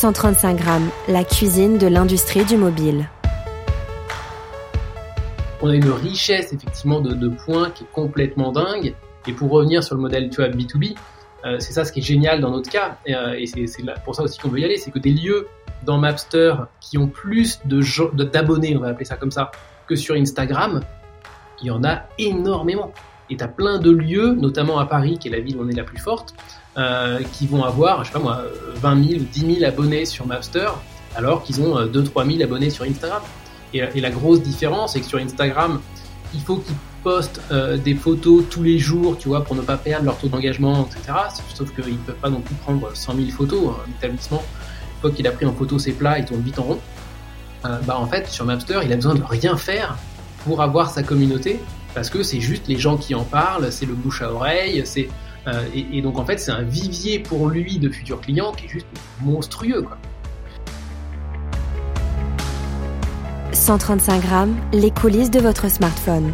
135 grammes, la cuisine de l'industrie du mobile. On a une richesse effectivement de, points qui est complètement dingue. Et pour revenir sur le modèle tu vois, B2B, euh, c'est ça ce qui est génial dans notre cas, et, euh, c'est pour ça aussi qu'on veut y aller, c'est que des lieux dans Mapster qui ont plus d'abonnés, on va appeler ça comme ça, que sur Instagram, il y en a énormément. Et tu as plein de lieux, notamment à Paris, qui est la ville où on est la plus forte, euh, qui vont avoir, je sais pas moi, 20 000 ou 10 000 abonnés sur Mapster, alors qu'ils ont 2-3 000 abonnés sur Instagram. Et, et, la grosse différence, c'est que sur Instagram, il faut qu'ils postent euh, des photos tous les jours, tu vois, pour ne pas perdre leur taux d'engagement, etc. Sauf qu'ils ne peuvent pas non plus prendre 100 000 photos. Hein, un établissement, une fois qu'il a pris en photo ses plats, il tourne vite en rond. Euh, bah en fait, sur Mapster, il a besoin de rien faire pour avoir sa communauté, parce que c'est juste les gens qui en parlent, c'est le bouche à oreille, c'est euh, et, donc en fait, c'est un vivier pour lui de futurs clients qui est juste monstrueux, quoi. 135 grammes, les coulisses de votre smartphone.